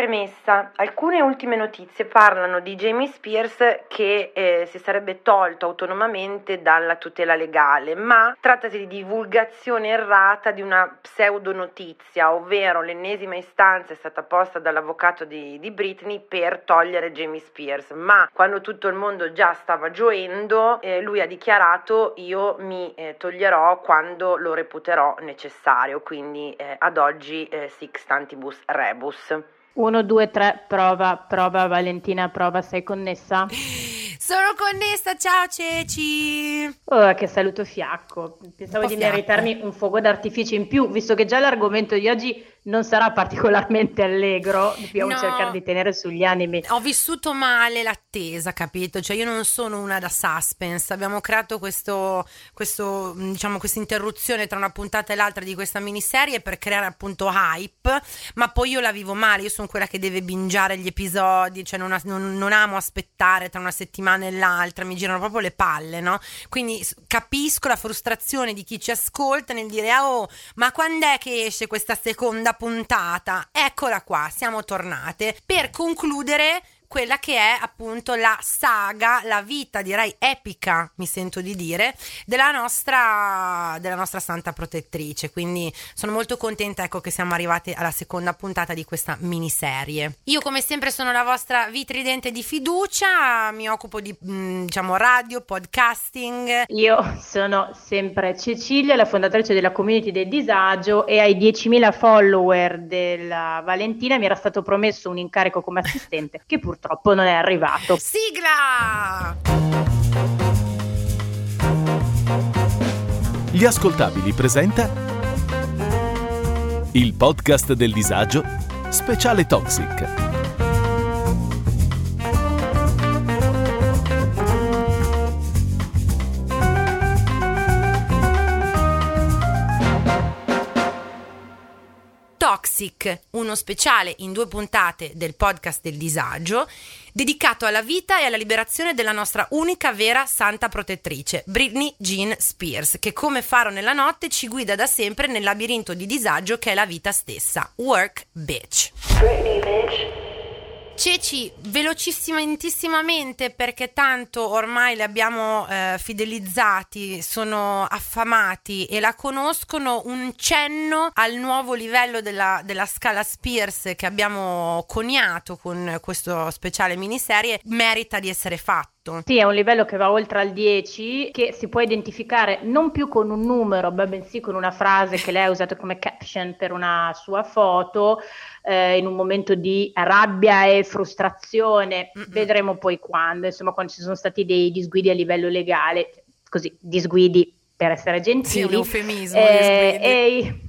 premessa, alcune ultime notizie parlano di Jamie Spears che eh, si sarebbe tolto autonomamente dalla tutela legale, ma trattasi di divulgazione errata di una pseudonotizia, ovvero l'ennesima istanza è stata posta dall'avvocato di, di Britney per togliere Jamie Spears, ma quando tutto il mondo già stava gioendo, eh, lui ha dichiarato io mi eh, toglierò quando lo reputerò necessario, quindi eh, ad oggi eh, sixtantibus rebus. 1, 2, 3, prova, prova, Valentina, prova, sei connessa? Sono connessa, ciao Ceci! Oh, che saluto fiacco. Pensavo di fiacco. meritarmi un fuoco d'artificio in più, visto che già l'argomento di oggi non sarà particolarmente allegro, dobbiamo no, cercare di tenere sugli animi. Ho vissuto male l'attesa, capito? Cioè io non sono una da suspense, abbiamo creato questo, questo diciamo, questa interruzione tra una puntata e l'altra di questa miniserie per creare appunto hype, ma poi io la vivo male, io sono quella che deve bingiare gli episodi, cioè non, non, non amo aspettare tra una settimana e l'altra, mi girano proprio le palle, no? Quindi capisco la frustrazione di chi ci ascolta nel dire, oh, ma quando è che esce questa seconda puntata. Eccola qua, siamo tornate per concludere quella che è appunto la saga, la vita direi epica, mi sento di dire, della nostra, della nostra santa protettrice. Quindi sono molto contenta ecco, che siamo arrivati alla seconda puntata di questa miniserie. Io come sempre sono la vostra vitridente di fiducia, mi occupo di mm, diciamo radio, podcasting. Io sono sempre Cecilia, la fondatrice della community del disagio e ai 10.000 follower della Valentina mi era stato promesso un incarico come assistente che purtroppo purtroppo non è arrivato. Sigla! Gli ascoltabili presenta il podcast del disagio speciale Toxic. Toxic, uno speciale in due puntate del podcast del disagio, dedicato alla vita e alla liberazione della nostra unica vera santa protettrice, Britney Jean Spears, che come faro nella notte ci guida da sempre nel labirinto di disagio che è la vita stessa. Work, bitch. Britney, bitch. Ceci, velocissimamente perché tanto ormai li abbiamo eh, fidelizzati, sono affamati e la conoscono, un cenno al nuovo livello della, della scala Spears che abbiamo coniato con questo speciale miniserie merita di essere fatto. Sì, è un livello che va oltre al 10, che si può identificare non più con un numero, bensì con una frase che lei ha usato come caption per una sua foto, eh, in un momento di rabbia e frustrazione, Mm-mm. vedremo poi quando, insomma quando ci sono stati dei disguidi a livello legale, così disguidi per essere gentili. Sì, un eufemismo. Eh,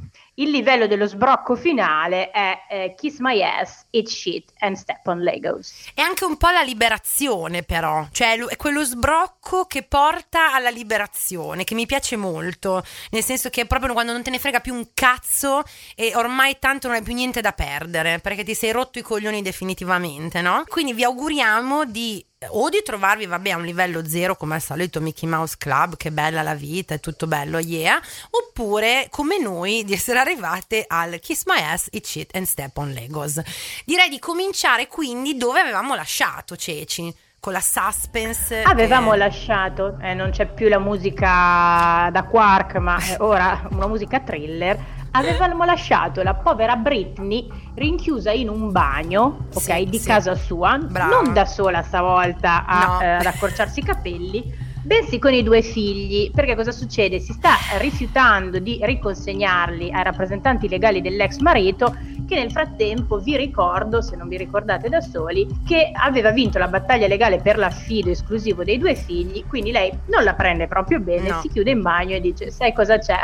il livello dello sbrocco finale è eh, Kiss My Ass, Eat Shit and Step on Legos. È anche un po' la liberazione però, cioè è quello sbrocco che porta alla liberazione, che mi piace molto, nel senso che proprio quando non te ne frega più un cazzo e ormai tanto non hai più niente da perdere, perché ti sei rotto i coglioni definitivamente, no? Quindi vi auguriamo di o di trovarvi, vabbè, a un livello zero come al solito Mickey Mouse Club, che bella la vita, è tutto bello, yeah, oppure come noi di essere arrivate al Kiss My Ass, Eat Shit and Step on Legos. Direi di cominciare quindi dove avevamo lasciato Ceci con la suspense. Avevamo che... lasciato, eh, non c'è più la musica da Quark, ma ora una musica thriller avevamo lasciato la povera Britney rinchiusa in un bagno, ok, sì, di sì. casa sua, Brava. non da sola stavolta a, no. eh, ad accorciarsi i capelli, bensì con i due figli, perché cosa succede? Si sta rifiutando di riconsegnarli ai rappresentanti legali dell'ex marito che nel frattempo vi ricordo, se non vi ricordate da soli, che aveva vinto la battaglia legale per l'affido esclusivo dei due figli, quindi lei non la prende proprio bene, no. si chiude in bagno e dice sai cosa c'è?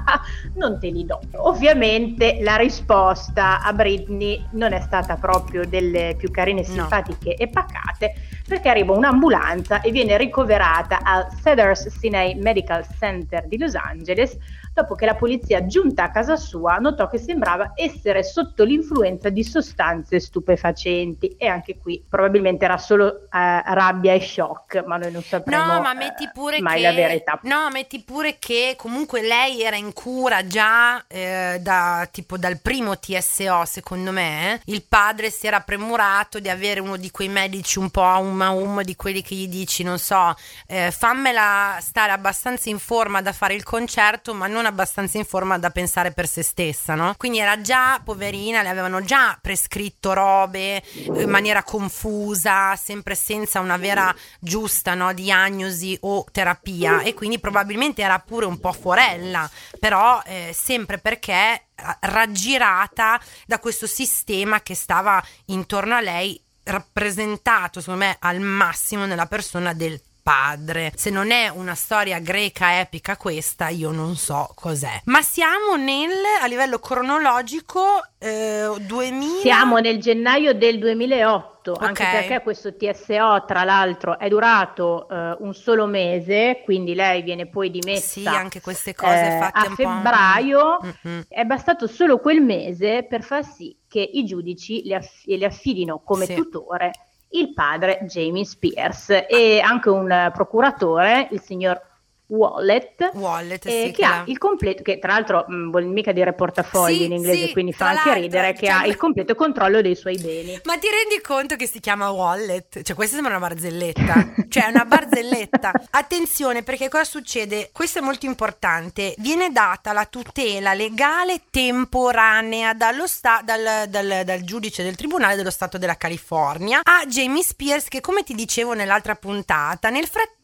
non te li do. Ovviamente la risposta a Britney non è stata proprio delle più carine, simpatiche no. e pacate, perché arriva un'ambulanza e viene ricoverata al Cedars Sinai Medical Center di Los Angeles dopo che la polizia giunta a casa sua notò che sembrava essere sotto l'influenza di sostanze stupefacenti e anche qui probabilmente era solo eh, rabbia e shock, ma noi non sapremo no, ma metti pure eh, mai che, la verità. No, metti pure che comunque lei era in cura già eh, da, tipo dal primo TSO, secondo me. eh. Il padre si era premurato di avere uno di quei medici un po' a um a um, di quelli che gli dici, non so, eh, fammela stare abbastanza in forma da fare il concerto, ma non abbastanza in forma da pensare per se stessa, no? Quindi era già, poverina, le avevano già prescritto robe eh, in maniera confusa, sempre senza una vera giusta no, diagnosi o terapia e quindi probabilmente era pure un po' forella, però eh, sempre perché raggirata da questo sistema che stava intorno a lei rappresentato secondo me al massimo nella persona del padre. Se non è una storia greca epica questa, io non so cos'è. Ma siamo nel, a livello cronologico, eh, 2000... Siamo nel gennaio del 2008, Ok. anche perché questo TSO tra l'altro è durato eh, un solo mese, quindi lei viene poi dimessa Sì, anche queste cose eh, fatte a febbraio. Mm-mm. È bastato solo quel mese per far sì che i giudici le, aff- le affidino come Sì. tutore il padre Jamie Spears e anche un procuratore, il signor Wallet, Wallet, eh, sì, che ha il completo, che tra l'altro mh, vuol mica dire portafogli Sì, in inglese, sì, quindi fa anche ridere, che cioè- ha il completo controllo dei suoi beni. Ma ti rendi conto che si chiama wallet? Cioè, questa sembra una barzelletta. cioè, è una barzelletta. Attenzione, perché cosa succede? Questo è molto importante. Viene data la tutela legale temporanea dallo sta- dal, dal- dal giudice del tribunale dello Stato della California a Jamie Spears, che come ti dicevo nell'altra puntata, nel frattempo,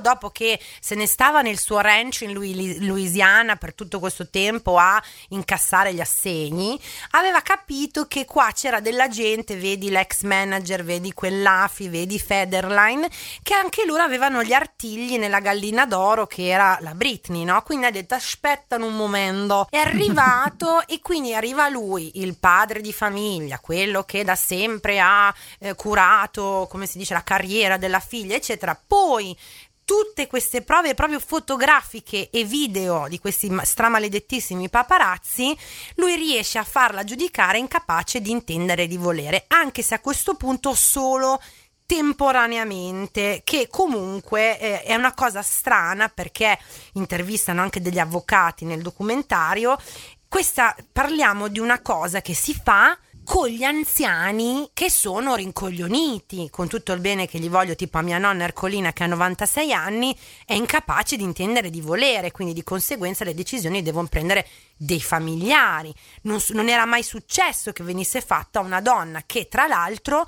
dopo che se ne stava nel suo ranch in Louis- Louisiana per tutto questo tempo a incassare gli assegni, aveva capito che qua c'era della gente, vedi l'ex manager, vedi quell'AFI, vedi Federline, che anche loro avevano gli artigli nella gallina d'oro che era la Britney, no? Quindi ha detto aspettano un momento. È arrivato e quindi arriva lui, il padre di famiglia, quello che da sempre ha eh, curato, come si dice, la carriera della figlia, eccetera. Poi tutte queste prove proprio fotografiche e video di questi ma- stramaledettissimi paparazzi, lui riesce a farla giudicare incapace di intendere di volere, anche se a questo punto solo temporaneamente, che comunque eh, è una cosa strana perché intervistano anche degli avvocati nel documentario. Questa parliamo di una cosa che si fa con gli anziani che sono rincoglioniti, con tutto il bene che gli voglio, tipo a mia nonna Ercolina che ha 96 anni, è incapace di intendere di volere, quindi di conseguenza le decisioni devono prendere dei familiari. Non, non era mai successo che venisse fatta una donna che tra l'altro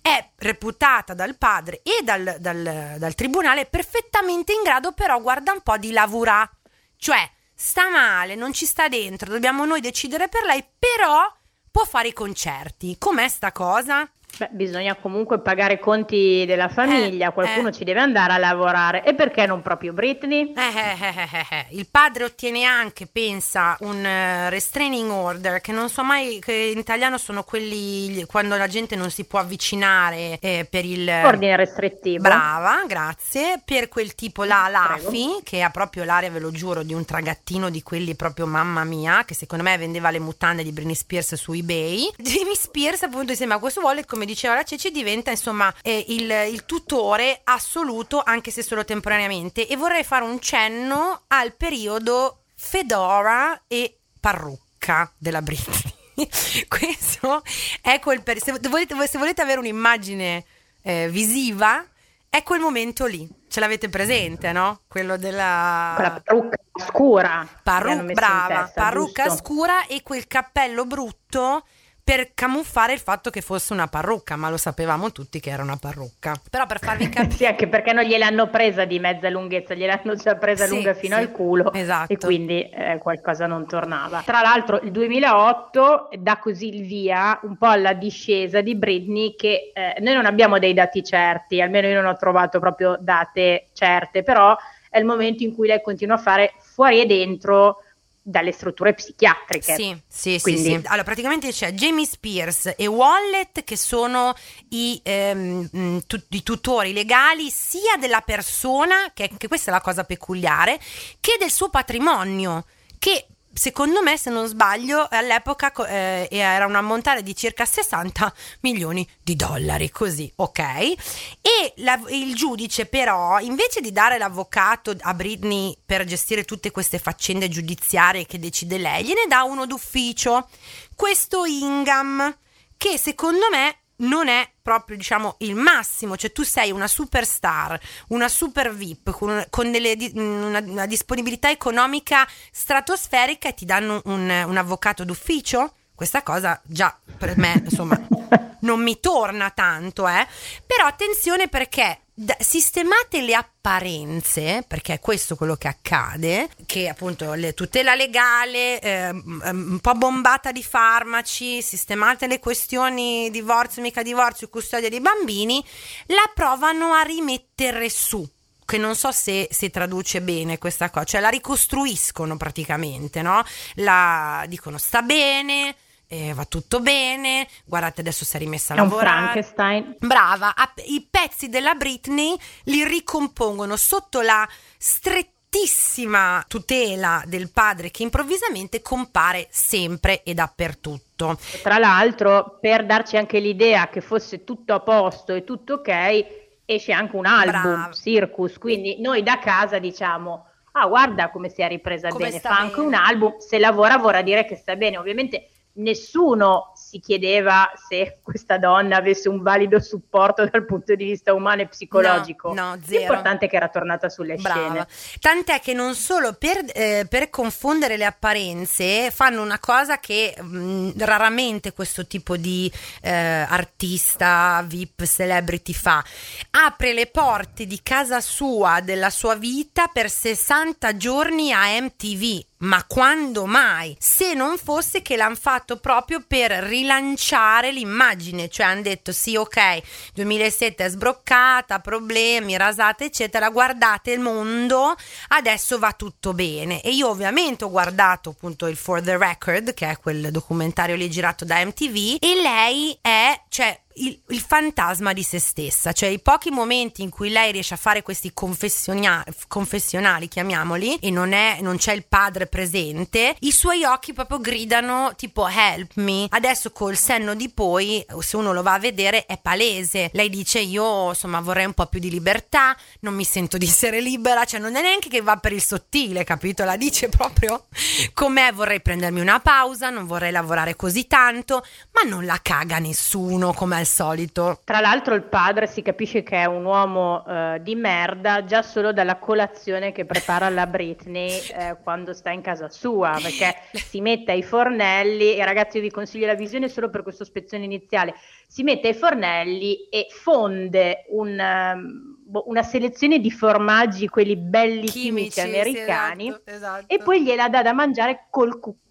è reputata dal padre e dal, dal- dal tribunale perfettamente in grado però guarda un po' di lavorare, cioè sta male, non ci sta dentro, dobbiamo noi decidere per lei, però può fare i concerti. Com'è sta cosa? Beh, bisogna comunque pagare i conti della famiglia, Eh, qualcuno eh. ci deve andare a lavorare. E perché non proprio Britney? Eh, eh, eh, eh, eh. Il padre ottiene anche, pensa, un eh, restraining order, che non so mai, che in italiano sono quelli quando la gente non si può avvicinare eh, per il... Ordine restrittivo. Brava, grazie. Per quel tipo là, l'AFI, che ha proprio l'aria, ve lo giuro, di un tragattino di quelli proprio mamma mia, che secondo me vendeva le mutande di Britney Spears su eBay. Jamie Spears, appunto, insieme a questo wallet, come diceva la Ceci, diventa insomma eh, il, il tutore assoluto, anche se solo temporaneamente. E vorrei fare un cenno al periodo Fedora e parrucca della Britney. Questo è quel per- se volete, se volete avere un'immagine eh, visiva, è quel momento lì. Ce l'avete presente, no? Quello della Quella parrucca scura. parru- brava, testa, parrucca giusto? scura e quel cappello brutto per camuffare il fatto che fosse una parrucca, ma lo sapevamo tutti che era una parrucca. Però per farvi capire Sì, anche perché non gliel'hanno presa di mezza lunghezza, gliel'hanno già presa Sì, lunga fino sì, al culo esatto. e quindi eh, qualcosa non tornava. Tra l'altro il 2008 dà così il via un po' alla discesa di Britney che eh, noi non abbiamo dei dati certi, almeno io non ho trovato proprio date certe, però è il momento in cui lei continua a fare fuori e dentro dalle strutture psichiatriche. Sì, sì, Quindi- sì, sì. Allora, praticamente c'è Jamie Spears e Wallet che sono i, ehm, mh, tu- i tutori legali sia della persona, che, che questa è la cosa peculiare, che del suo patrimonio, che secondo me, se non sbaglio, all'epoca eh, era un ammontare di circa 60 milioni di dollari, così, ok? E la- il giudice però, invece di dare l'avvocato a Britney per gestire tutte queste faccende giudiziarie che decide lei, gliene dà uno d'ufficio, questo Ingham, che secondo me non è proprio diciamo il massimo, cioè tu sei una superstar, una super VIP con, con delle una, una disponibilità economica stratosferica e ti danno un, un avvocato d'ufficio? Questa cosa già per me, insomma, non mi torna tanto, eh. Però attenzione perché sistemate le apparenze, perché è questo quello che accade, che appunto le tutela legale, ehm, un po' bombata di farmaci, sistemate le questioni divorzio, mica divorzio, custodia dei bambini, la provano a rimettere su che non so se si traduce bene questa cosa, cioè la ricostruiscono praticamente, no? La dicono sta bene, eh, va tutto bene, guardate adesso si è rimessa a È un lavorare. Frankenstein. Brava, i pezzi della Britney li ricompongono sotto la strettissima tutela del padre che improvvisamente compare sempre e dappertutto. Tra l'altro, per darci anche l'idea che fosse tutto a posto e tutto ok, esce anche un album, Brava. Circus, quindi noi da casa diciamo, ah guarda come si è ripresa Come bene, fa anche bene." un album, se lavora vorrà dire che sta bene, ovviamente nessuno si chiedeva se questa donna avesse un valido supporto dal punto di vista umano e psicologico. No, no, zero. L'importante è che era tornata sulle Brava. scene. Tant'è che non solo per, eh, per confondere le apparenze fanno una cosa che mh, raramente questo tipo di eh, artista, VIP, celebrity fa. Apre le porte di casa sua, della sua vita per 60 giorni a MTV. Ma quando mai? Se non fosse che l'hanno fatto proprio per rilanciare l'immagine, cioè hanno detto sì, ok, 2007 è sbroccata, problemi, rasate, eccetera, guardate il mondo, adesso va tutto bene. E io ovviamente ho guardato appunto il For the Record, che è quel documentario lì girato da MTV, e lei è, cioè, il, il fantasma di se stessa, cioè i pochi momenti in cui lei riesce a fare questi confessionali, chiamiamoli, e non, è, non c'è il padre presente, i suoi occhi proprio gridano tipo help me. Adesso col senno di poi, se uno lo va a vedere, è palese. Lei dice io insomma vorrei un po' più di libertà, non mi sento di essere libera, cioè non è neanche che va per il sottile, capito? La dice proprio com'è, vorrei prendermi una pausa, non vorrei lavorare così tanto, ma non la caga nessuno come al solito. Tra l'altro il padre si capisce che è un uomo eh, di merda già solo dalla colazione che prepara la Britney eh, quando sta in casa sua, perché si mette ai fornelli, e ragazzi io vi consiglio la visione solo per questo spezzone iniziale, si mette ai fornelli e fonde un, ehm, boh, una selezione di formaggi, quelli belli chimici, americani, esatto, esatto. e poi gliela dà da mangiare col cucchiaio.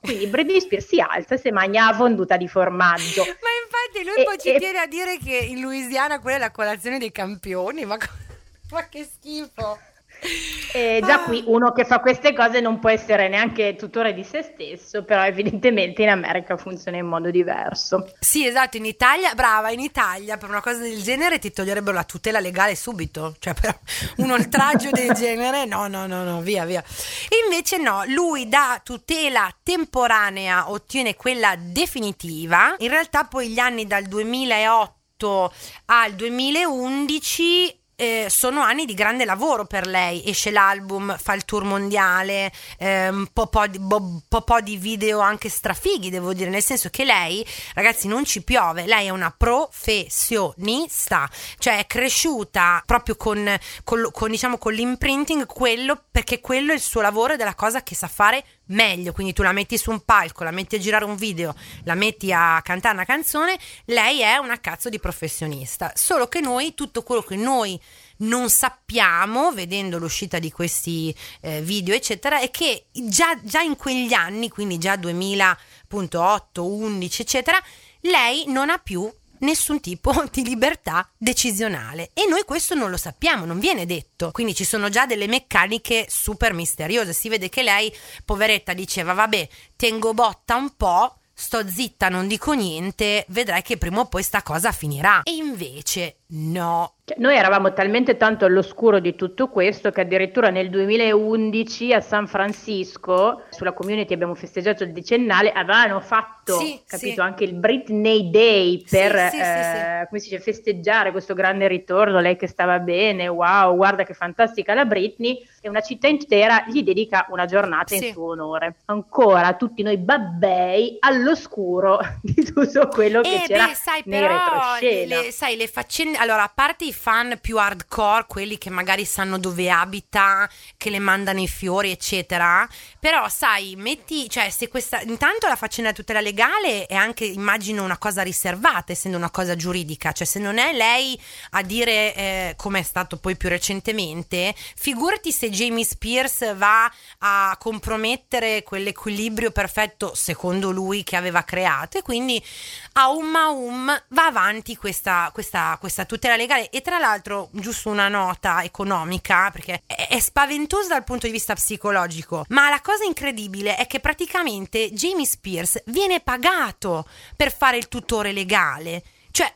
Quindi Britney Spears si alza e si mangia la fonduta di formaggio. Ma infatti lui E- poi ci e- tiene a dire che in Louisiana quella è la colazione dei campioni, ma, ma che schifo. E già Ah. qui uno che fa queste cose non può essere neanche tutore di se stesso, però evidentemente in America funziona in modo diverso. Sì, esatto, in Italia, brava, in Italia per una cosa del genere ti toglierebbero la tutela legale subito, cioè per un oltraggio del genere, no, no, no, no, via, via. Invece no, lui da tutela temporanea ottiene quella definitiva, in realtà poi gli anni dal 2008 al 2011 eh, sono anni di grande lavoro per lei. Esce l'album, fa il tour mondiale, eh, un po', di, bo- po' di video anche strafighi, devo dire, nel senso che lei, ragazzi, non ci piove, lei è una professionista, cioè è cresciuta proprio con, con, con, diciamo, con l'imprinting, quello, perché quello è il suo lavoro ed è la cosa che sa fare meglio, quindi tu la metti su un palco, la metti a girare un video, la metti a cantare una canzone, lei è una cazzo di professionista, solo che noi tutto quello che noi non sappiamo vedendo l'uscita di questi eh, video eccetera è che già, già in quegli anni quindi già 2008 11 eccetera lei non ha più nessun tipo di libertà decisionale e noi questo non lo sappiamo, non viene detto. Quindi ci sono già delle meccaniche super misteriose. Si vede che lei, poveretta, diceva vabbè, tengo botta un po', sto zitta, non dico niente, vedrai che prima o poi sta cosa finirà. E invece no, cioè, noi eravamo talmente tanto all'oscuro di tutto questo che addirittura nel 2011 a San Francisco, sulla community abbiamo festeggiato il decennale, avevano fatto, sì, capito, sì. anche il Britney Day per, Sì, eh, come si dice, festeggiare questo grande ritorno, lei che stava bene, wow, guarda che fantastica la Britney, e una città intera gli dedica una giornata in suo onore. Ancora tutti noi babbei all'oscuro di tutto quello che Eh, c'era beh, sai, nei però, retroscena. le, sai, le faccende. Allora, a parte i fan più hardcore, quelli che magari sanno dove abita, che le mandano i fiori, eccetera. Però, sai, metti, cioè, se questa. Intanto la faccenda tutela legale è anche, immagino, una cosa riservata, essendo una cosa giuridica. Cioè, se non è lei a dire eh, come è stato poi più recentemente, figurati se Jamie Spears va a compromettere quell'equilibrio perfetto, secondo lui, che aveva creato. E quindi a um a um va avanti questa, questa, questa tutela legale e tra l'altro giusto una nota economica perché è, è spaventosa dal punto di vista psicologico ma la cosa incredibile è che praticamente Jamie Spears viene pagato per fare il tutore legale. Cioè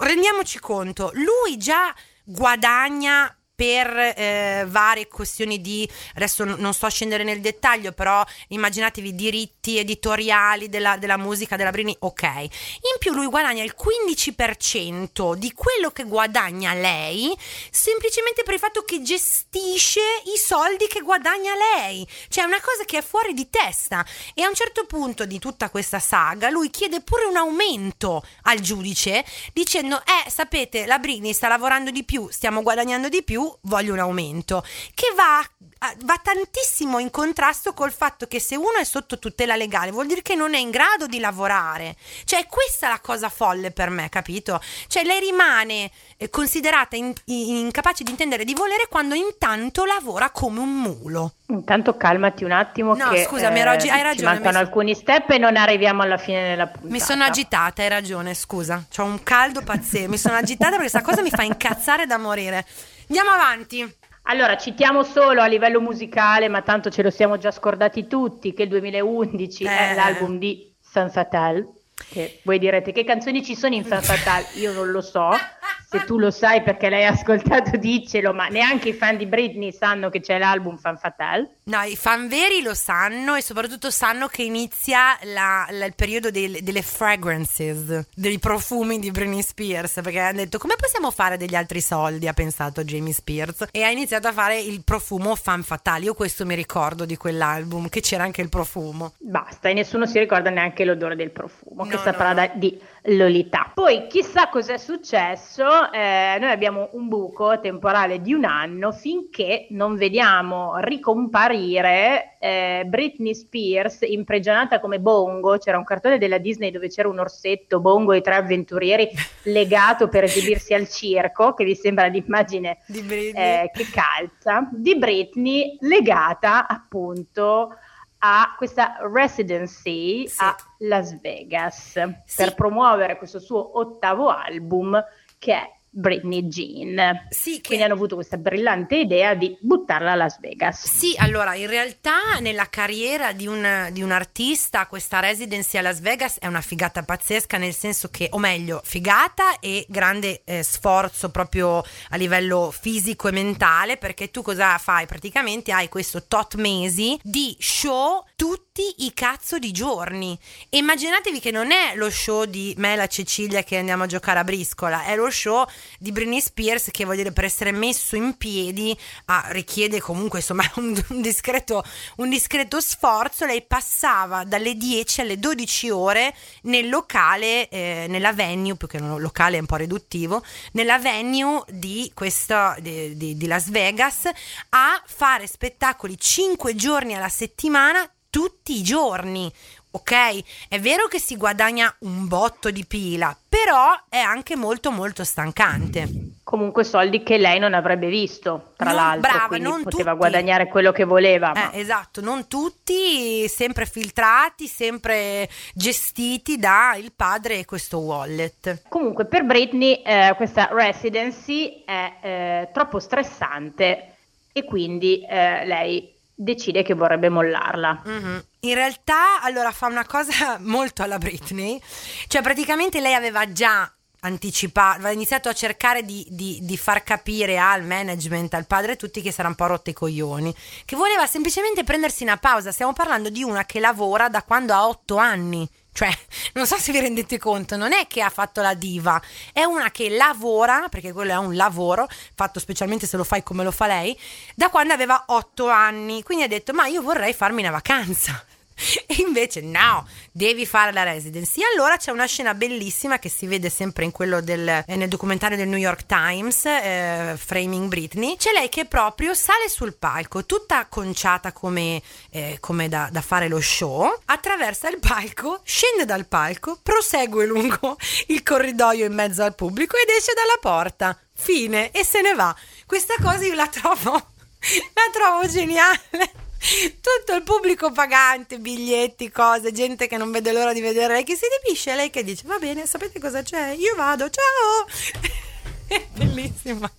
rendiamoci conto lui già guadagna per eh, varie questioni di adesso non sto a scendere nel dettaglio però immaginatevi diritti editoriali della, della musica della Brini ok. In più lui guadagna il 15% di quello che guadagna lei semplicemente per il fatto che gestisce i soldi che guadagna lei. Cioè è una cosa che è fuori di testa. E a un certo punto di tutta questa saga lui chiede pure un aumento al giudice dicendo eh sapete la Britney sta lavorando di più stiamo guadagnando di più voglio un aumento che va va tantissimo in contrasto col fatto che se uno è sotto tutela legale vuol dire che non è in grado di lavorare. Cioè è questa la cosa folle per me capito? Cioè lei rimane eh, considerata in- in- incapace di intendere di volere quando intanto lavora come un mulo. Intanto calmati un attimo No, che scusami, agi- hai ci ragione, mancano mi alcuni step e non arriviamo alla fine della puntata. mi sono agitata hai ragione scusa. Ho un caldo pazzesco mi sono agitata perché questa cosa mi fa incazzare da morire andiamo avanti Allora, citiamo solo a livello musicale, ma tanto ce lo siamo già scordati tutti, che il 2011 è Eh. l'album di Fan Fatale. Che voi direte che canzoni ci sono in Fan Fatale? Io non lo so, se tu lo sai perché l'hai ascoltato dicelo, ma neanche i fan di Britney sanno che c'è l'album Fan Fatale. No, i fan veri lo sanno e soprattutto sanno che inizia la- la- il periodo del- delle fragrances, dei profumi di Britney Spears, perché ha detto come possiamo fare degli altri soldi, ha pensato Jamie Spears, e ha iniziato a fare il profumo fan fatale. Io questo mi ricordo di quell'album, che c'era anche il profumo. Basta, e nessuno si ricorda neanche l'odore del profumo, che No, saprà no, di Lolita. Poi chissà cos'è successo, eh, noi abbiamo un buco temporale di un anno finché non vediamo ricomparire eh, Britney Spears imprigionata come Bongo, c'era un cartone della Disney dove c'era un orsetto, Bongo e i tre avventurieri legato per esibirsi al circo, che vi sembra l'immagine eh, che calza, di Britney legata appunto a questa residency Sì. a Las Vegas Sì. per promuovere questo suo ottavo album che è Britney Jean. Sì, che Quindi hanno avuto questa brillante idea di buttarla a Las Vegas. Sì, allora in realtà nella carriera di un, di un artista questa residency a Las Vegas è una figata pazzesca nel senso che, o meglio, figata e grande eh, sforzo proprio a livello fisico e mentale perché tu cosa fai? Praticamente hai questo tot mesi di show tutti i cazzo di giorni immaginatevi che non è lo show di me e la Cecilia che andiamo a giocare a briscola, è lo show di Britney Spears che vuol dire per essere messo in piedi ah, richiede comunque insomma un, un discreto, un discreto sforzo. Lei passava dalle 10 alle 12 ore nel locale, eh, nella venue, più che un locale è un po' riduttivo, nella venue di questa di, di- di Las Vegas a fare spettacoli 5 giorni alla settimana tutti i giorni. Ok, è vero che si guadagna un botto di pila, però è anche molto molto stancante. Comunque soldi che lei non avrebbe visto, tra Non- l'altro, brava, quindi non poteva tutti. guadagnare quello che voleva. ma- Eh, esatto, non tutti, sempre filtrati, sempre gestiti da il padre e questo wallet. Comunque per Britney eh, questa residency è eh, troppo stressante e quindi eh, lei decide che vorrebbe mollarla. Mhm. In realtà, allora fa una cosa molto alla Britney, cioè praticamente lei aveva già anticipato, aveva iniziato a cercare di, di- di far capire al management, al padre tutti che sarà un po' rotte i coglioni, che voleva semplicemente prendersi una pausa. Stiamo parlando di una che lavora da quando ha otto anni. Cioè, non so se vi rendete conto, non è che ha fatto la diva, è una che lavora, perché quello è un lavoro, fatto specialmente se lo fai come lo fa lei, da quando aveva otto anni. Quindi ha detto, ma io vorrei farmi una vacanza. E invece no, devi fare la residency. Allora c'è una scena bellissima che si vede sempre in quello del, eh, nel documentario del New York Times, eh, Framing Britney. C'è lei che proprio sale sul palco, tutta acconciata come, eh, come da, da fare lo show, attraversa il palco, scende dal palco, prosegue lungo il corridoio in mezzo al pubblico ed esce dalla porta. Fine, e se ne va. Questa cosa io la trovo, la trovo geniale. Tutto il pubblico pagante, biglietti, cose, gente che non vede l'ora di vedere lei che si depisce, lei che dice va bene, sapete cosa c'è? Io vado, ciao! Bellissima.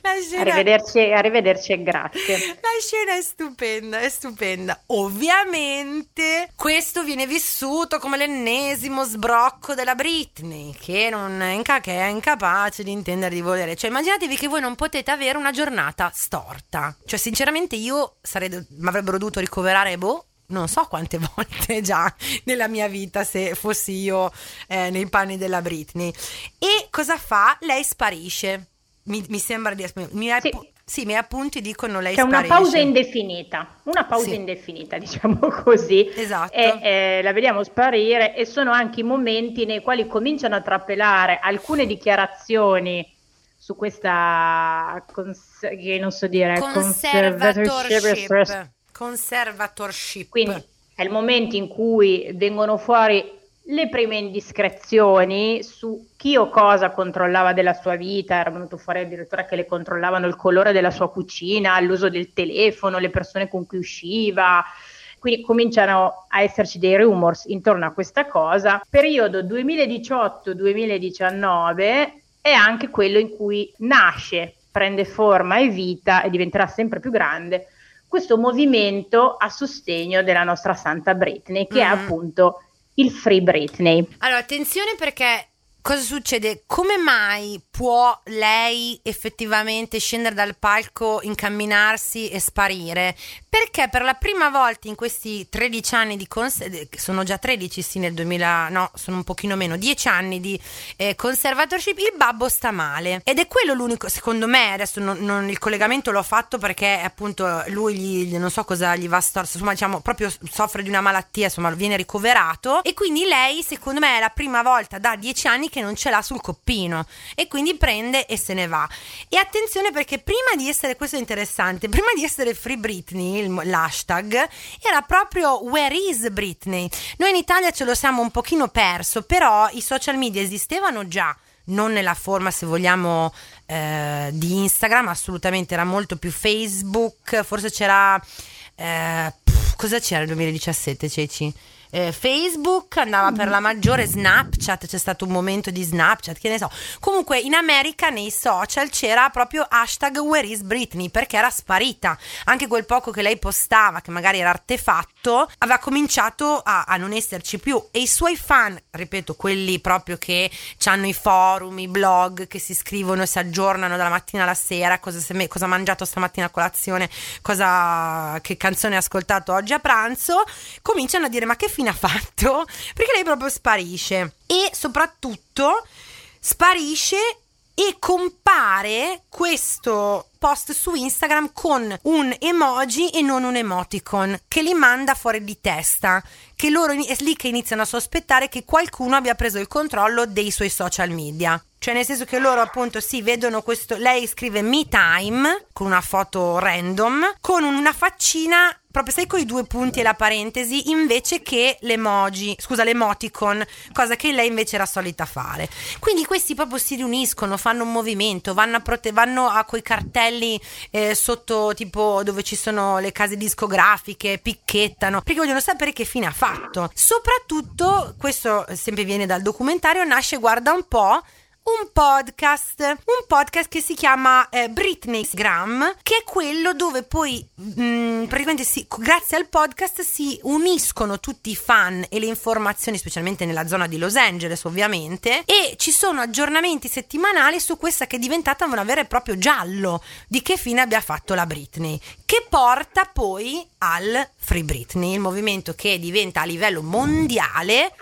La scena, Arrivederci, arrivederci e grazie. la scena è stupenda, è stupenda. Ovviamente questo viene vissuto come l'ennesimo sbrocco della Britney, che, non è, inca- che è incapace di intendere di volere. Cioè immaginatevi che voi non potete avere una giornata storta. Cioè sinceramente io sarei, mi avrebbero dovuto ricoverare, boh, non so quante volte già nella mia vita se fossi io eh, nei panni della Britney. E cosa fa? Lei sparisce. Mi, mi sembra di... Mi, Sì. sì, i miei appunti dicono lei C'è una sparisce. pausa indefinita, una pausa Sì. indefinita, diciamo così. Esatto. E eh, la vediamo sparire e sono anche i momenti nei quali cominciano a trapelare alcune dichiarazioni su questa cons- che non so dire Conservatorship. Conservatorship. Quindi è il momento in cui vengono fuori le prime indiscrezioni su chi o cosa controllava della sua vita, era venuto fuori addirittura che le controllavano il colore della sua cucina, l'uso del telefono, le persone con cui usciva. Quindi cominciano a esserci dei rumors intorno a questa cosa. Periodo 2018-2019 è anche quello in cui nasce, prende forma e vita e diventerà sempre più grande questo movimento a sostegno della nostra Santa Britney, che è Mhm. appunto il Free Britney. Allora, attenzione perché cosa succede? Come mai può lei effettivamente scendere dal palco, incamminarsi e sparire? Perché per la prima volta in questi 13 anni di cons- sono già 13 sì nel 2000, no, sono un pochino meno, 10 anni di eh, conservatorship, il babbo sta male. Ed è quello l'unico, secondo me, adesso non, non- il collegamento l'ho fatto perché appunto lui gli, non so cosa gli va storto, insomma diciamo proprio soffre di una malattia, insomma viene ricoverato. E quindi lei secondo me è la prima volta da 10 anni che non ce l'ha sul coppino. E quindi prende e se ne va. E attenzione perché prima di essere, questo è interessante, prima di essere Free Britney, l'hashtag, era proprio Where is Britney? Noi in Italia ce lo siamo un pochino perso, però i social media esistevano già. Non nella forma, se vogliamo, eh, di Instagram, assolutamente era molto più Facebook, forse c'era... eh, pff, cosa c'era nel 2017, Ceci? Eh, Facebook andava per la maggiore, Snapchat, c'è stato un momento di Snapchat, che ne so. Comunque in America nei social c'era proprio hashtag Where is Britney perché era sparita. Anche quel poco che lei postava, che magari era artefatto, aveva cominciato a, a non esserci più. E i suoi fan, ripeto, quelli proprio che hanno i forum, i blog, che si scrivono e si aggiornano dalla mattina alla sera, cosa, me- cosa ha mangiato stamattina a colazione, cosa, che canzone ha ascoltato oggi a pranzo, cominciano a dire ma che fine ha fatto? Perché lei proprio sparisce e soprattutto sparisce e compare questo post su Instagram con un emoji e non un emoticon che li manda fuori di testa che loro è lì che iniziano a sospettare che qualcuno abbia preso il controllo dei suoi social media. Cioè nel senso che loro appunto si vedono questo lei scrive me time con una foto random con una faccina proprio sai con i due punti e la parentesi, invece che l'emoji, scusa, l'emoticon, cosa che lei invece era solita fare. Quindi questi proprio si riuniscono, fanno un movimento, vanno a, prote- vanno a quei cartelli eh, sotto tipo dove ci sono le case discografiche, picchettano, perché vogliono sapere che fine ha fatto. Soprattutto, questo sempre viene dal documentario, nasce, guarda un po', un podcast, un podcast che si chiama eh, Britney Gram, che è quello dove poi mh, mm, praticamente si, grazie al podcast si uniscono tutti i fan e le informazioni, specialmente nella zona di Los Angeles ovviamente, e ci sono aggiornamenti settimanali su questa che è diventata una vera e propria giallo di che fine abbia fatto la Britney, che porta poi al Free Britney, il movimento che diventa a livello mondiale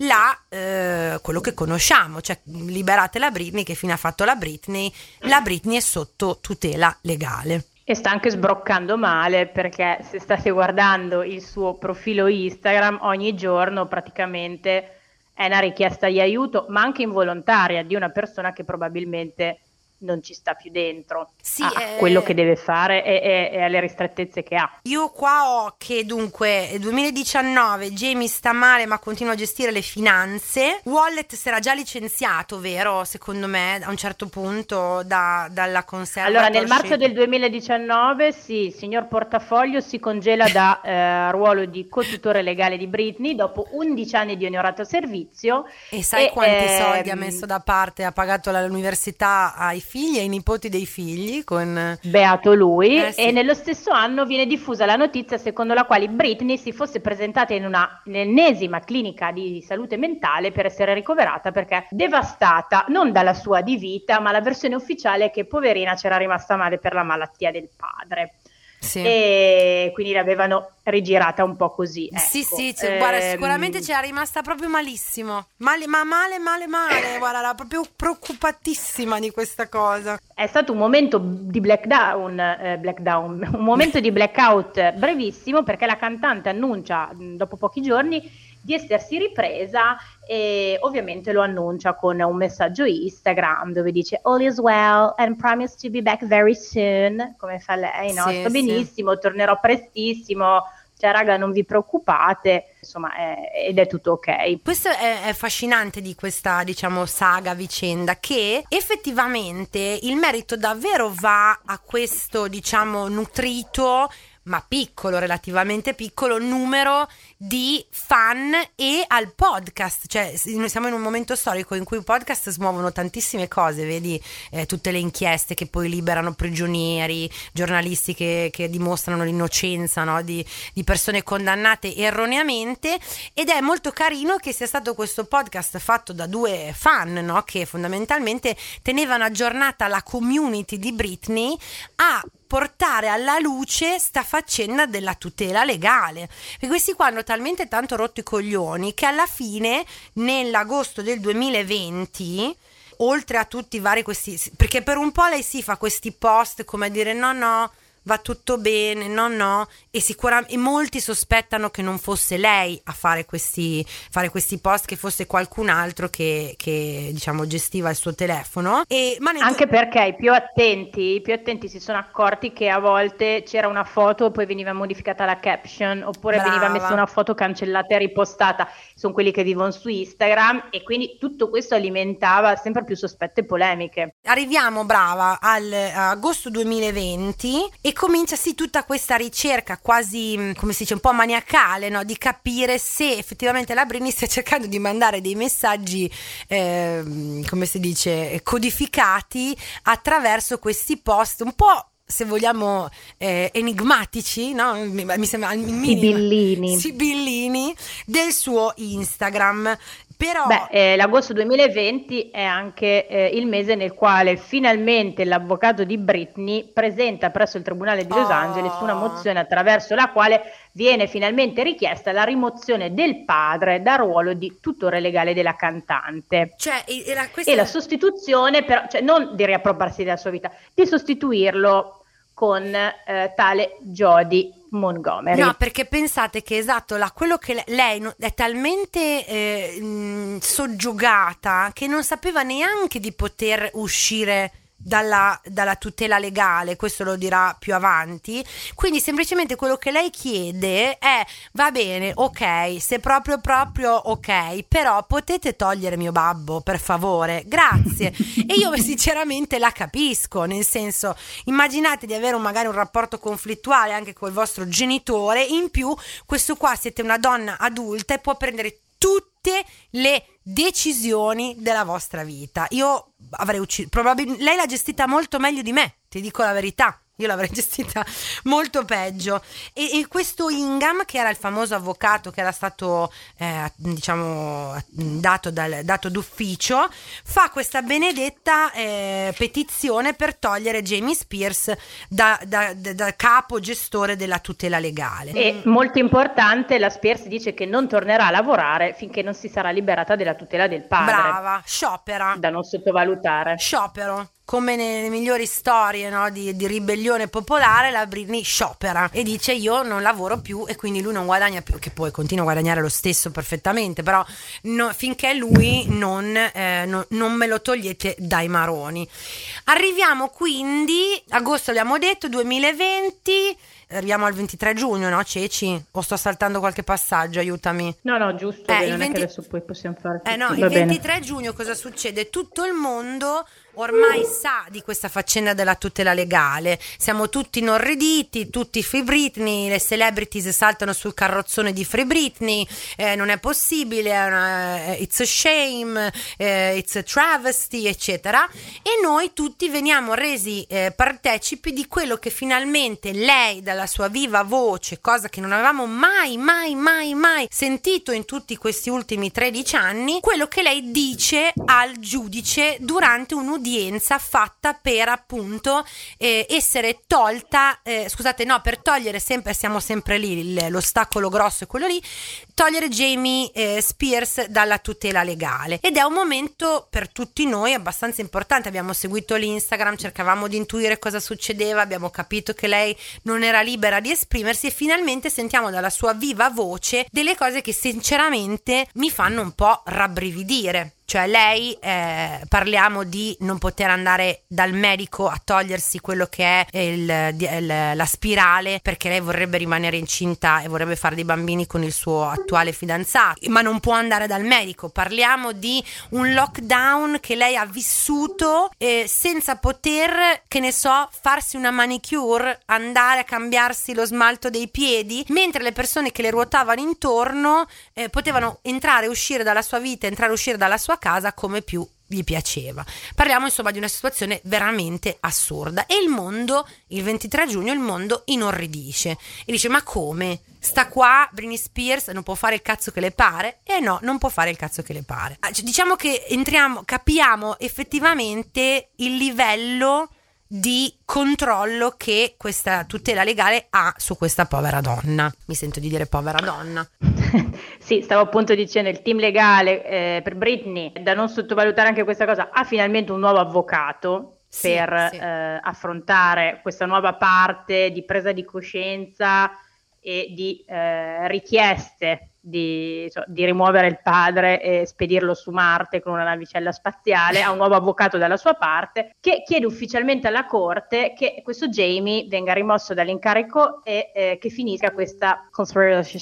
la, eh, quello che conosciamo, cioè liberate la Britney, che fine ha fatto la Britney? La Britney è sotto tutela legale. E sta anche sbroccando male perché se state guardando il suo profilo Instagram ogni giorno praticamente è una richiesta di aiuto, ma anche involontaria di una persona che probabilmente non ci sta più dentro sì, a, eh, quello che deve fare e, e, e, alle ristrettezze che ha. Io qua ho che dunque 2019 Jamie sta male ma continua a gestire le finanze. Wallet si era già licenziato, vero? Secondo me a un certo punto da, dalla conserva. Allora nel marzo del 2019 sì, il signor Portafoglio si congela da eh, ruolo di co-tutore legale di Britney dopo 11 anni di onorato servizio. E sai e, quanti ehm, soldi ha messo da parte? Ha pagato l'università ai figli e ai nipoti dei figli con... Beato lui eh, sì. e nello stesso anno viene diffusa la notizia secondo la quale Britney si fosse presentata in una ennesima clinica di salute mentale per essere ricoverata perché devastata non dalla sua di vita ma la versione ufficiale è che poverina c'era rimasta male per la malattia del padre. Sì. E quindi l'avevano rigirata un po' così. Ecco. Sì, sì, cioè, guarda, ehm, sicuramente c'era rimasta proprio malissimo. Male, ma male, male, male. guarda, era proprio preoccupatissima di questa cosa. È stato un momento di blackdown, eh, blackdown un momento di blackout brevissimo perché la cantante annuncia dopo pochi giorni di essersi ripresa e ovviamente lo annuncia con un messaggio Instagram dove dice all is well and promise to be back very soon, come fa lei, no? Sì, Sto benissimo, sì. tornerò prestissimo. Cioè, raga, non vi preoccupate, insomma, è, ed è tutto ok. Questo è, è affascinante di questa, diciamo, saga vicenda, che effettivamente il merito davvero va a questo, diciamo, nutrito ma piccolo, relativamente piccolo, numero di fan e al podcast. Cioè, siamo in un momento storico in cui i podcast smuovono tantissime cose, vedi eh, tutte le inchieste che poi liberano prigionieri, giornalisti che, che dimostrano l'innocenza no? di, di, persone condannate erroneamente ed è molto carino che sia stato questo podcast fatto da due fan no? che fondamentalmente tenevano aggiornata la community di Britney a portare alla luce sta faccenda della tutela legale. Perché questi qua hanno talmente tanto rotto i coglioni che alla fine, nell'agosto del 2020, oltre a tutti i vari questi... perché per un po' lei si fa questi post come a dire no no va tutto bene, no, no, e sicuramente molti sospettano che non fosse lei a fare questi, fare questi post, che fosse qualcun altro che, che diciamo gestiva il suo telefono. E, ma Anche tu... perché i più attenti, i più attenti si sono accorti che a volte c'era una foto e poi veniva modificata la caption, oppure Brava. veniva messa una foto cancellata e ripostata. Sono quelli che vivono su Instagram e quindi tutto questo alimentava sempre più sospette e polemiche. Arriviamo, brava, al agosto 2020 e comincia sì tutta questa ricerca quasi, mm, come si dice, un po' maniacale, no? di capire se effettivamente la Brini stia cercando di mandare dei messaggi, eh, come si dice, codificati attraverso questi post un po' se vogliamo, eh, enigmatici, no? mi, mi sembra minimo, sibillini. sibillini del suo Instagram. Però... Beh, eh, l'agosto 2020 è anche eh, il mese nel quale finalmente l'avvocato di Britney presenta presso il Tribunale di Los oh. Angeles una mozione attraverso la quale viene finalmente richiesta la rimozione del padre dal ruolo di tutore legale della cantante. Cioè, e, la, questa... e la sostituzione, però, cioè non di riappropriarsi della sua vita, di sostituirlo con eh, tale Jody Montgomery. No, perché pensate che esatto, la, quello che lei è talmente eh, soggiogata che non sapeva neanche di poter uscire dalla, dalla, tutela legale, questo lo dirà più avanti. Quindi semplicemente quello che lei chiede è va bene, ok, se proprio proprio ok, però potete togliere mio babbo, per favore, grazie. e io sinceramente la capisco, nel senso, immaginate di avere un, magari un rapporto conflittuale anche col vostro genitore, in più questo qua siete una donna adulta e può prendere tutte le decisioni della vostra vita. Io avrei ucciso, probabilmente lei l'ha gestita molto meglio di me, ti dico la verità io l'avrei gestita molto peggio. E, e, questo Ingham, che era il famoso avvocato che era stato, eh, diciamo, dato, dal, dato, d'ufficio, fa questa benedetta eh, petizione per togliere Jamie Spears da, da, da, da, capo gestore della tutela legale. E molto importante, la Spears dice che non tornerà a lavorare finché non si sarà liberata della tutela del padre. Brava, sciopera. Da non sottovalutare. Sciopero come nelle migliori storie no, di, di, ribellione popolare, la Britney sciopera e dice io non lavoro più e quindi lui non guadagna più, che poi continua a guadagnare lo stesso perfettamente, però no, finché lui non, eh, no, non, me lo togliete dai maroni. Arriviamo quindi, agosto abbiamo detto, 2020 arriviamo al 23 giugno, no Ceci? O sto saltando qualche passaggio, aiutami. No, no, giusto, eh, bene, 20... adesso poi possiamo fare Eh no, il 23 bene. giugno cosa succede? Tutto il mondo ormai sa di questa faccenda della tutela legale. Siamo tutti inorriditi, tutti Free Britney, le celebrities saltano sul carrozzone di Free Britney, eh, non è possibile, è una, eh, it's a shame, eh, it's a travesty, eccetera. E noi tutti veniamo resi eh, partecipi di quello che finalmente lei, dalla sua viva voce, cosa che non avevamo mai, mai, mai, mai sentito in tutti questi ultimi 13 anni, quello che lei dice al giudice durante un un'udienza fatta per appunto eh, essere tolta, eh, scusate, no, per togliere sempre, siamo sempre lì, l'ostacolo grosso è quello lì, togliere Jamie eh, Spears dalla tutela legale. Ed è un momento per tutti noi abbastanza importante. Abbiamo seguito l'Instagram, cercavamo di intuire cosa succedeva, abbiamo capito che lei non era libera di esprimersi e finalmente sentiamo dalla sua viva voce delle cose che sinceramente mi fanno un po' rabbrividire. Cioè lei, eh, parliamo di non poter andare dal medico a togliersi quello che è il, il, la spirale perché lei vorrebbe rimanere incinta e vorrebbe fare dei bambini con il suo attuale fidanzato, ma non può andare dal medico. Parliamo di un lockdown che lei ha vissuto eh, senza poter, che ne so, farsi una manicure, andare a cambiarsi lo smalto dei piedi, mentre le persone che le ruotavano intorno eh, potevano entrare e uscire dalla sua vita, entrare e uscire dalla sua casa come più gli piaceva. Parliamo insomma di una situazione veramente assurda e il mondo, il 23 giugno, il mondo inorridisce e dice ma come? Sta qua Britney Spears non può fare il cazzo che le pare? E no, non può fare il cazzo che le pare. Ah, cioè, diciamo che entriamo, capiamo effettivamente il livello di controllo che questa tutela legale ha su questa povera donna. Mi sento di dire povera donna. sì, stavo appunto dicendo il team legale eh, per Britney, da non sottovalutare anche questa cosa, ha finalmente un nuovo avvocato sì, per sì. Eh, affrontare questa nuova parte di presa di coscienza e di eh, richieste di, cioè, di, rimuovere il padre e spedirlo su Marte con una navicella spaziale, ha un nuovo avvocato dalla sua parte che chiede ufficialmente alla corte che questo Jamie venga rimosso dall'incarico e eh, che finisca questa conspiracy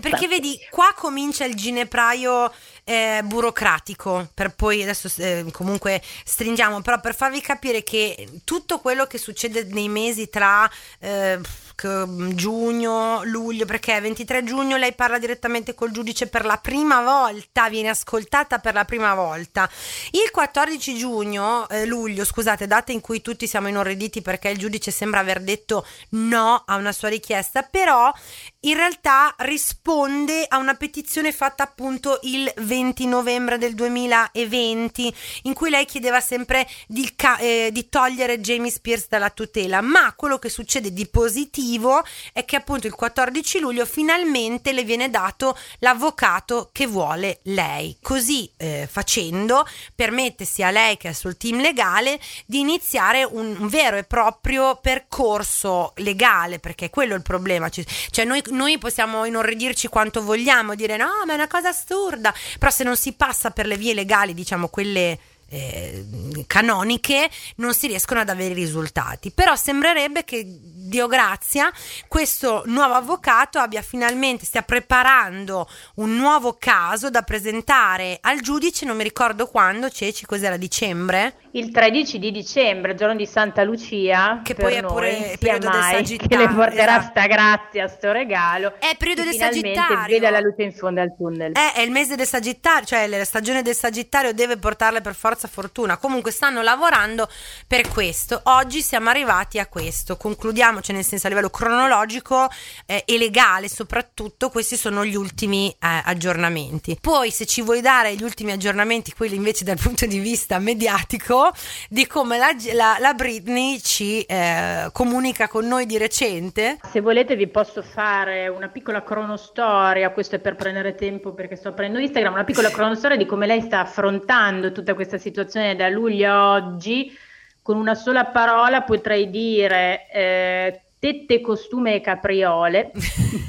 perché vedi, qua comincia il ginepraio eh, burocratico, per poi adesso eh, comunque stringiamo, però per farvi capire che tutto quello che succede nei mesi tra eh, giugno, luglio, perché 23 giugno lei parla direttamente col giudice per la prima volta, viene ascoltata per la prima volta. Il 14 giugno, eh, luglio, scusate, data in cui tutti siamo inorriditi perché il giudice sembra aver detto no a una sua richiesta, però in realtà risponde a una petizione fatta appunto il 20 novembre del 2020 in cui lei chiedeva sempre di, ca- eh, di togliere Jamie Spears dalla tutela, ma quello che succede di positivo positivo è che appunto il 14 luglio finalmente le viene dato l'avvocato che vuole lei. Così eh, facendo permette sia a lei che al suo team legale di iniziare un, un vero e proprio percorso legale, perché quello è il problema. Cioè noi, noi possiamo inorridirci quanto vogliamo, dire no, ma è una cosa assurda, però se non si passa per le vie legali, diciamo quelle eh, canoniche non si riescono ad avere risultati. Però sembrerebbe che Dio grazia, questo nuovo avvocato abbia finalmente, stia preparando un nuovo caso da presentare al giudice, non mi ricordo quando, Ceci, cos'era, dicembre? Il 13 di dicembre, giorno di Santa Lucia, che poi è pure il periodo del Sagittario. Che le porterà esatto. sta grazia, sto regalo. È il periodo del Sagittario. vede la luce in fondo al tunnel. È, è il mese del Sagittario, cioè la stagione del Sagittario deve portarle per forza fortuna. Comunque stanno lavorando per questo. Oggi siamo arrivati a questo. Concludiamo cioè nel senso a livello cronologico eh, e legale soprattutto, questi sono gli ultimi eh, aggiornamenti. Poi se ci vuoi dare gli ultimi aggiornamenti, quelli invece dal punto di vista mediatico, di come la, la, la Britney ci eh, comunica con noi di recente. Se volete vi posso fare una piccola cronostoria, questo è per prendere tempo perché sto aprendo Instagram, una piccola cronostoria di come lei sta affrontando tutta questa situazione da luglio a oggi con una sola parola potrei dire eh, tette, costume e capriole.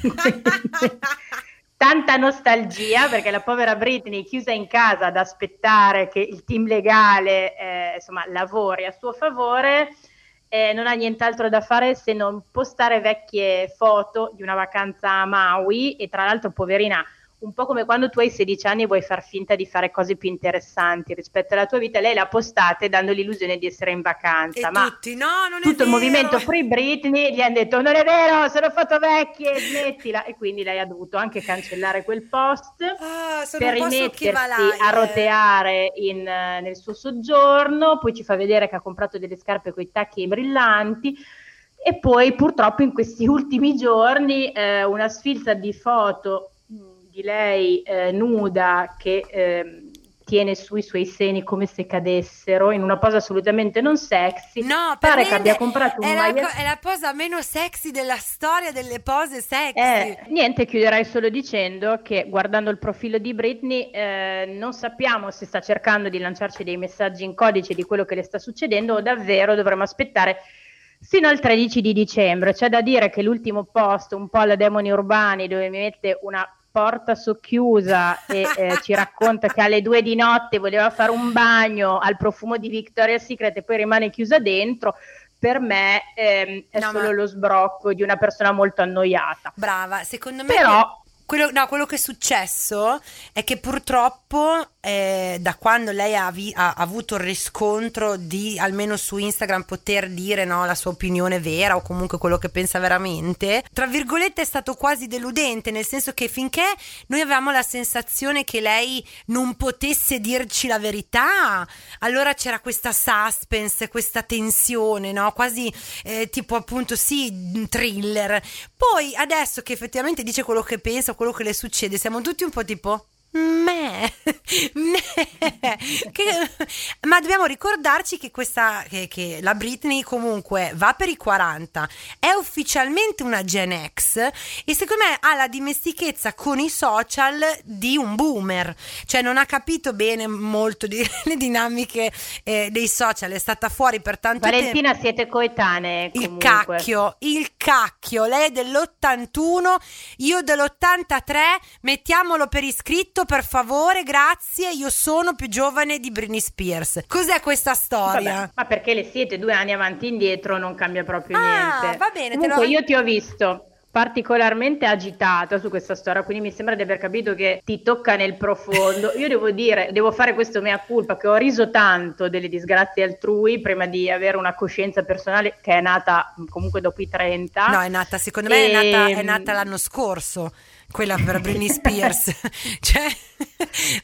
Tanta nostalgia perché la povera Britney chiusa in casa ad aspettare che il team legale eh, insomma, lavori a suo favore. Eh, non ha nient'altro da fare se non postare vecchie foto di una vacanza a Maui e tra l'altro poverina un po' come quando tu hai 16 anni e vuoi far finta di fare cose più interessanti rispetto alla tua vita, lei l'ha postata dando l'illusione di essere in vacanza. E ma tutti, no, non è tutto vero. il movimento Free Britney gli hanno detto non è vero, sono foto vecchie, smettila. E quindi lei ha dovuto anche cancellare quel post ah, per rimettersi a roteare in, nel suo soggiorno. Poi ci fa vedere che ha comprato delle scarpe con i tacchi brillanti. E poi purtroppo in questi ultimi giorni eh, una sfilza di foto di lei eh, nuda che eh, tiene sui suoi seni come se cadessero in una posa assolutamente non sexy. No, pare che abbia comprato un è maglietto. La, è la posa meno sexy della storia delle pose sexy. Eh, niente, chiuderai solo dicendo che guardando il profilo di Britney eh, non sappiamo se sta cercando di lanciarci dei messaggi in codice di quello che le sta succedendo o davvero dovremmo aspettare fino al 13 di dicembre. C'è da dire che l'ultimo post, un po' alla Demoni Urbani, dove mi mette una porta socchiusa e eh, ci racconta che alle due di notte voleva fare un bagno al profumo di Victoria's Secret e poi rimane chiusa dentro, per me ehm, è no, solo ma... lo sbrocco di una persona molto annoiata. Brava, secondo me... Però... Quello, no, quello che è successo è che purtroppo eh, da quando lei ha, vi- ha, avuto il riscontro di almeno su Instagram poter dire no, la sua opinione vera o comunque quello che pensa veramente, tra virgolette è stato quasi deludente, nel senso che finché noi avevamo la sensazione che lei non potesse dirci la verità, allora c'era questa suspense, questa tensione, no? quasi eh, tipo appunto sì, thriller. Poi adesso che effettivamente dice quello che pensa, quello che le succede, siamo tutti un po' tipo me, me. Che, ma dobbiamo ricordarci che, questa, che, che, la Britney comunque va per i 40, è ufficialmente una Gen X e secondo me ha la dimestichezza con i social di un boomer, cioè non ha capito bene molto di, le dinamiche eh, dei social, è stata fuori per tanto Valentina, tempo. Valentina siete coetanee. Il cacchio, il cacchio, lei è dell'81, io dell'83, mettiamolo per iscritto per favore, grazie, io sono più giovane di Britney Spears. Cos'è questa storia? Vabbè, ma perché le siete due anni avanti e indietro non cambia proprio ah, niente. va bene, Comunque, te lo... io ti ho visto particolarmente agitata su questa storia, quindi mi sembra di aver capito che ti tocca nel profondo. Io devo dire, devo fare questo mea culpa, che ho riso tanto delle disgrazie altrui prima di avere una coscienza personale che è nata comunque dopo i 30. No, è nata, secondo me e... è, nata, è nata l'anno scorso quella per Britney Spears. cioè,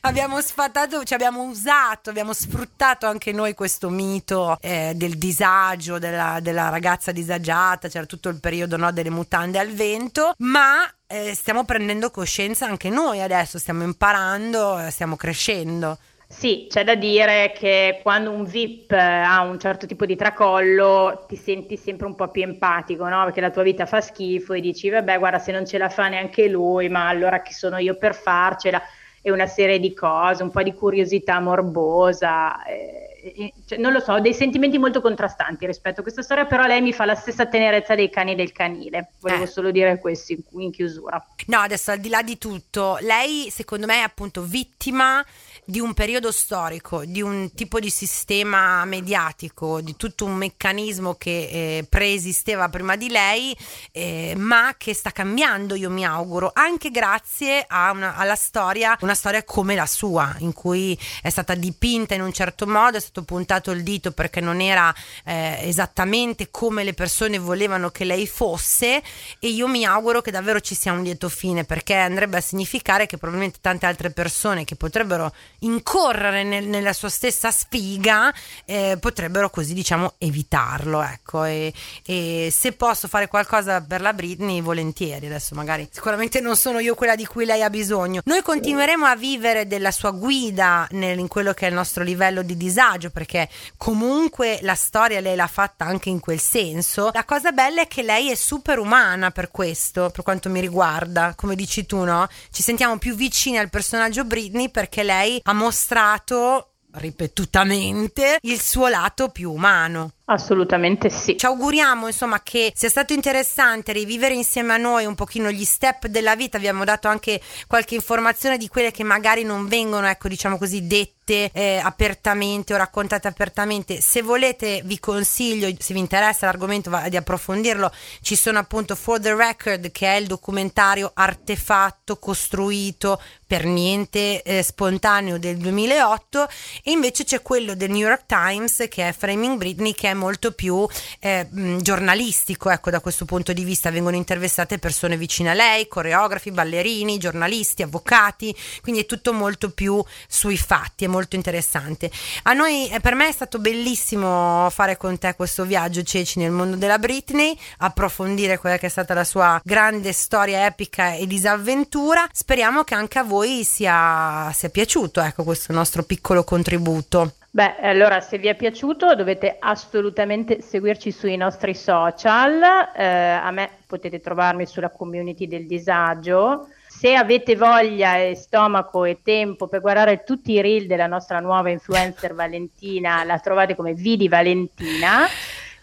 abbiamo sfatato, cioè abbiamo usato, abbiamo sfruttato anche noi questo mito eh, del disagio, della, della, ragazza disagiata, c'era tutto il periodo no, delle mutande al vento, ma eh, stiamo prendendo coscienza anche noi adesso, stiamo imparando, eh, stiamo crescendo. Sì, c'è da dire che quando un VIP ha un certo tipo di tracollo ti senti sempre un po' più empatico, no? Perché la tua vita fa schifo e dici, vabbè, guarda, se non ce la fa neanche lui, ma allora chi sono io per farcela? E una serie di cose, un po' di curiosità morbosa. Eh, eh, cioè, non lo so, ho dei sentimenti molto contrastanti rispetto a questa storia, però lei mi fa la stessa tenerezza dei cani del canile. Volevo eh. solo dire questo in, in chiusura. No, adesso al di là di tutto, lei secondo me è appunto vittima di un periodo storico, di un tipo di sistema mediatico, di tutto un meccanismo che eh, preesisteva prima di lei, eh, ma che sta cambiando, io mi auguro, anche grazie una, alla storia, una storia come la sua, in cui è stata dipinta in un certo modo, è stato puntato il dito perché non era eh, esattamente come le persone volevano che lei fosse e io mi auguro che davvero ci sia un lieto fine perché andrebbe a significare che probabilmente tante altre persone che potrebbero incorrere nel, nella sua stessa sfiga, eh, potrebbero così diciamo evitarlo. Ecco. E, e, se posso fare qualcosa per la Britney, volentieri. Adesso magari sicuramente non sono io quella di cui lei ha bisogno. Noi continueremo a vivere della sua guida nel, in quello che è il nostro livello di disagio, perché comunque la storia lei l'ha fatta anche in quel senso. La cosa bella è che lei è super umana per questo, per quanto mi riguarda. Come dici tu, no? Ci sentiamo più vicini al personaggio Britney perché lei ha mostrato ripetutamente il suo lato più umano. Assolutamente sì. Ci auguriamo insomma che sia stato interessante rivivere insieme a noi un pochino gli step della vita, abbiamo dato anche qualche informazione di quelle che magari non vengono, ecco diciamo così, dette eh, apertamente o raccontate apertamente. Se volete vi consiglio, se vi interessa l'argomento va, di approfondirlo, ci sono appunto For the Record che è il documentario artefatto, costruito per niente eh, spontaneo del 2008 e invece c'è quello del New York Times che è Framing Britney che è molto più eh, giornalistico, ecco, da questo punto di vista vengono intervistate persone vicine a lei, coreografi, ballerini, giornalisti, avvocati, quindi è tutto molto più sui fatti, è molto interessante. A noi, eh, per me è stato bellissimo fare con te questo viaggio, Ceci, nel mondo della Britney, approfondire quella che è stata la sua grande storia epica e disavventura. Speriamo che anche a voi sia, sia piaciuto, ecco, questo nostro piccolo contributo. Beh, allora se vi è piaciuto dovete assolutamente seguirci sui nostri social, eh, a me potete trovarmi sulla community del disagio. Se avete voglia e stomaco e tempo per guardare tutti i reel della nostra nuova influencer Valentina, la trovate come Vidi Valentina.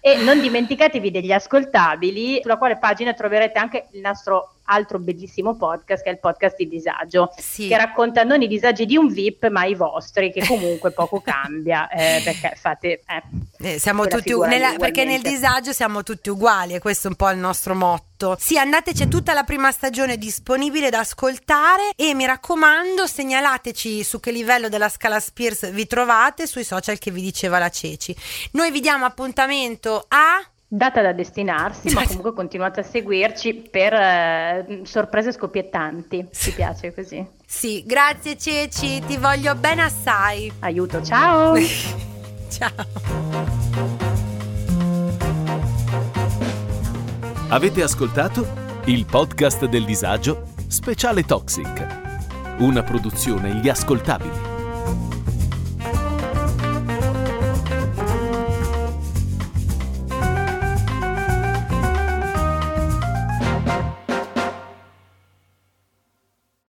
E non dimenticatevi degli ascoltabili, sulla quale pagina troverete anche il nostro altro bellissimo podcast che è il podcast di disagio, sì. che racconta non i disagi di un VIP ma i vostri, che comunque poco cambia, eh, perché fate... Eh, eh, siamo tutti nella, perché nel disagio siamo tutti uguali e questo è un po' il nostro motto. Sì, andate, c'è tutta la prima stagione disponibile da ascoltare e mi raccomando segnalateci su che livello della scala Spears vi trovate sui social che vi diceva la Ceci. Noi vi diamo appuntamento a data da destinarsi, ma comunque continuate a seguirci per eh, sorprese scoppiettanti. Ti piace così? Sì, grazie Ceci, ti voglio bene assai. Aiuto, ciao. ciao. Avete ascoltato il podcast del disagio Speciale Toxic, una produzione Gli Ascoltabili.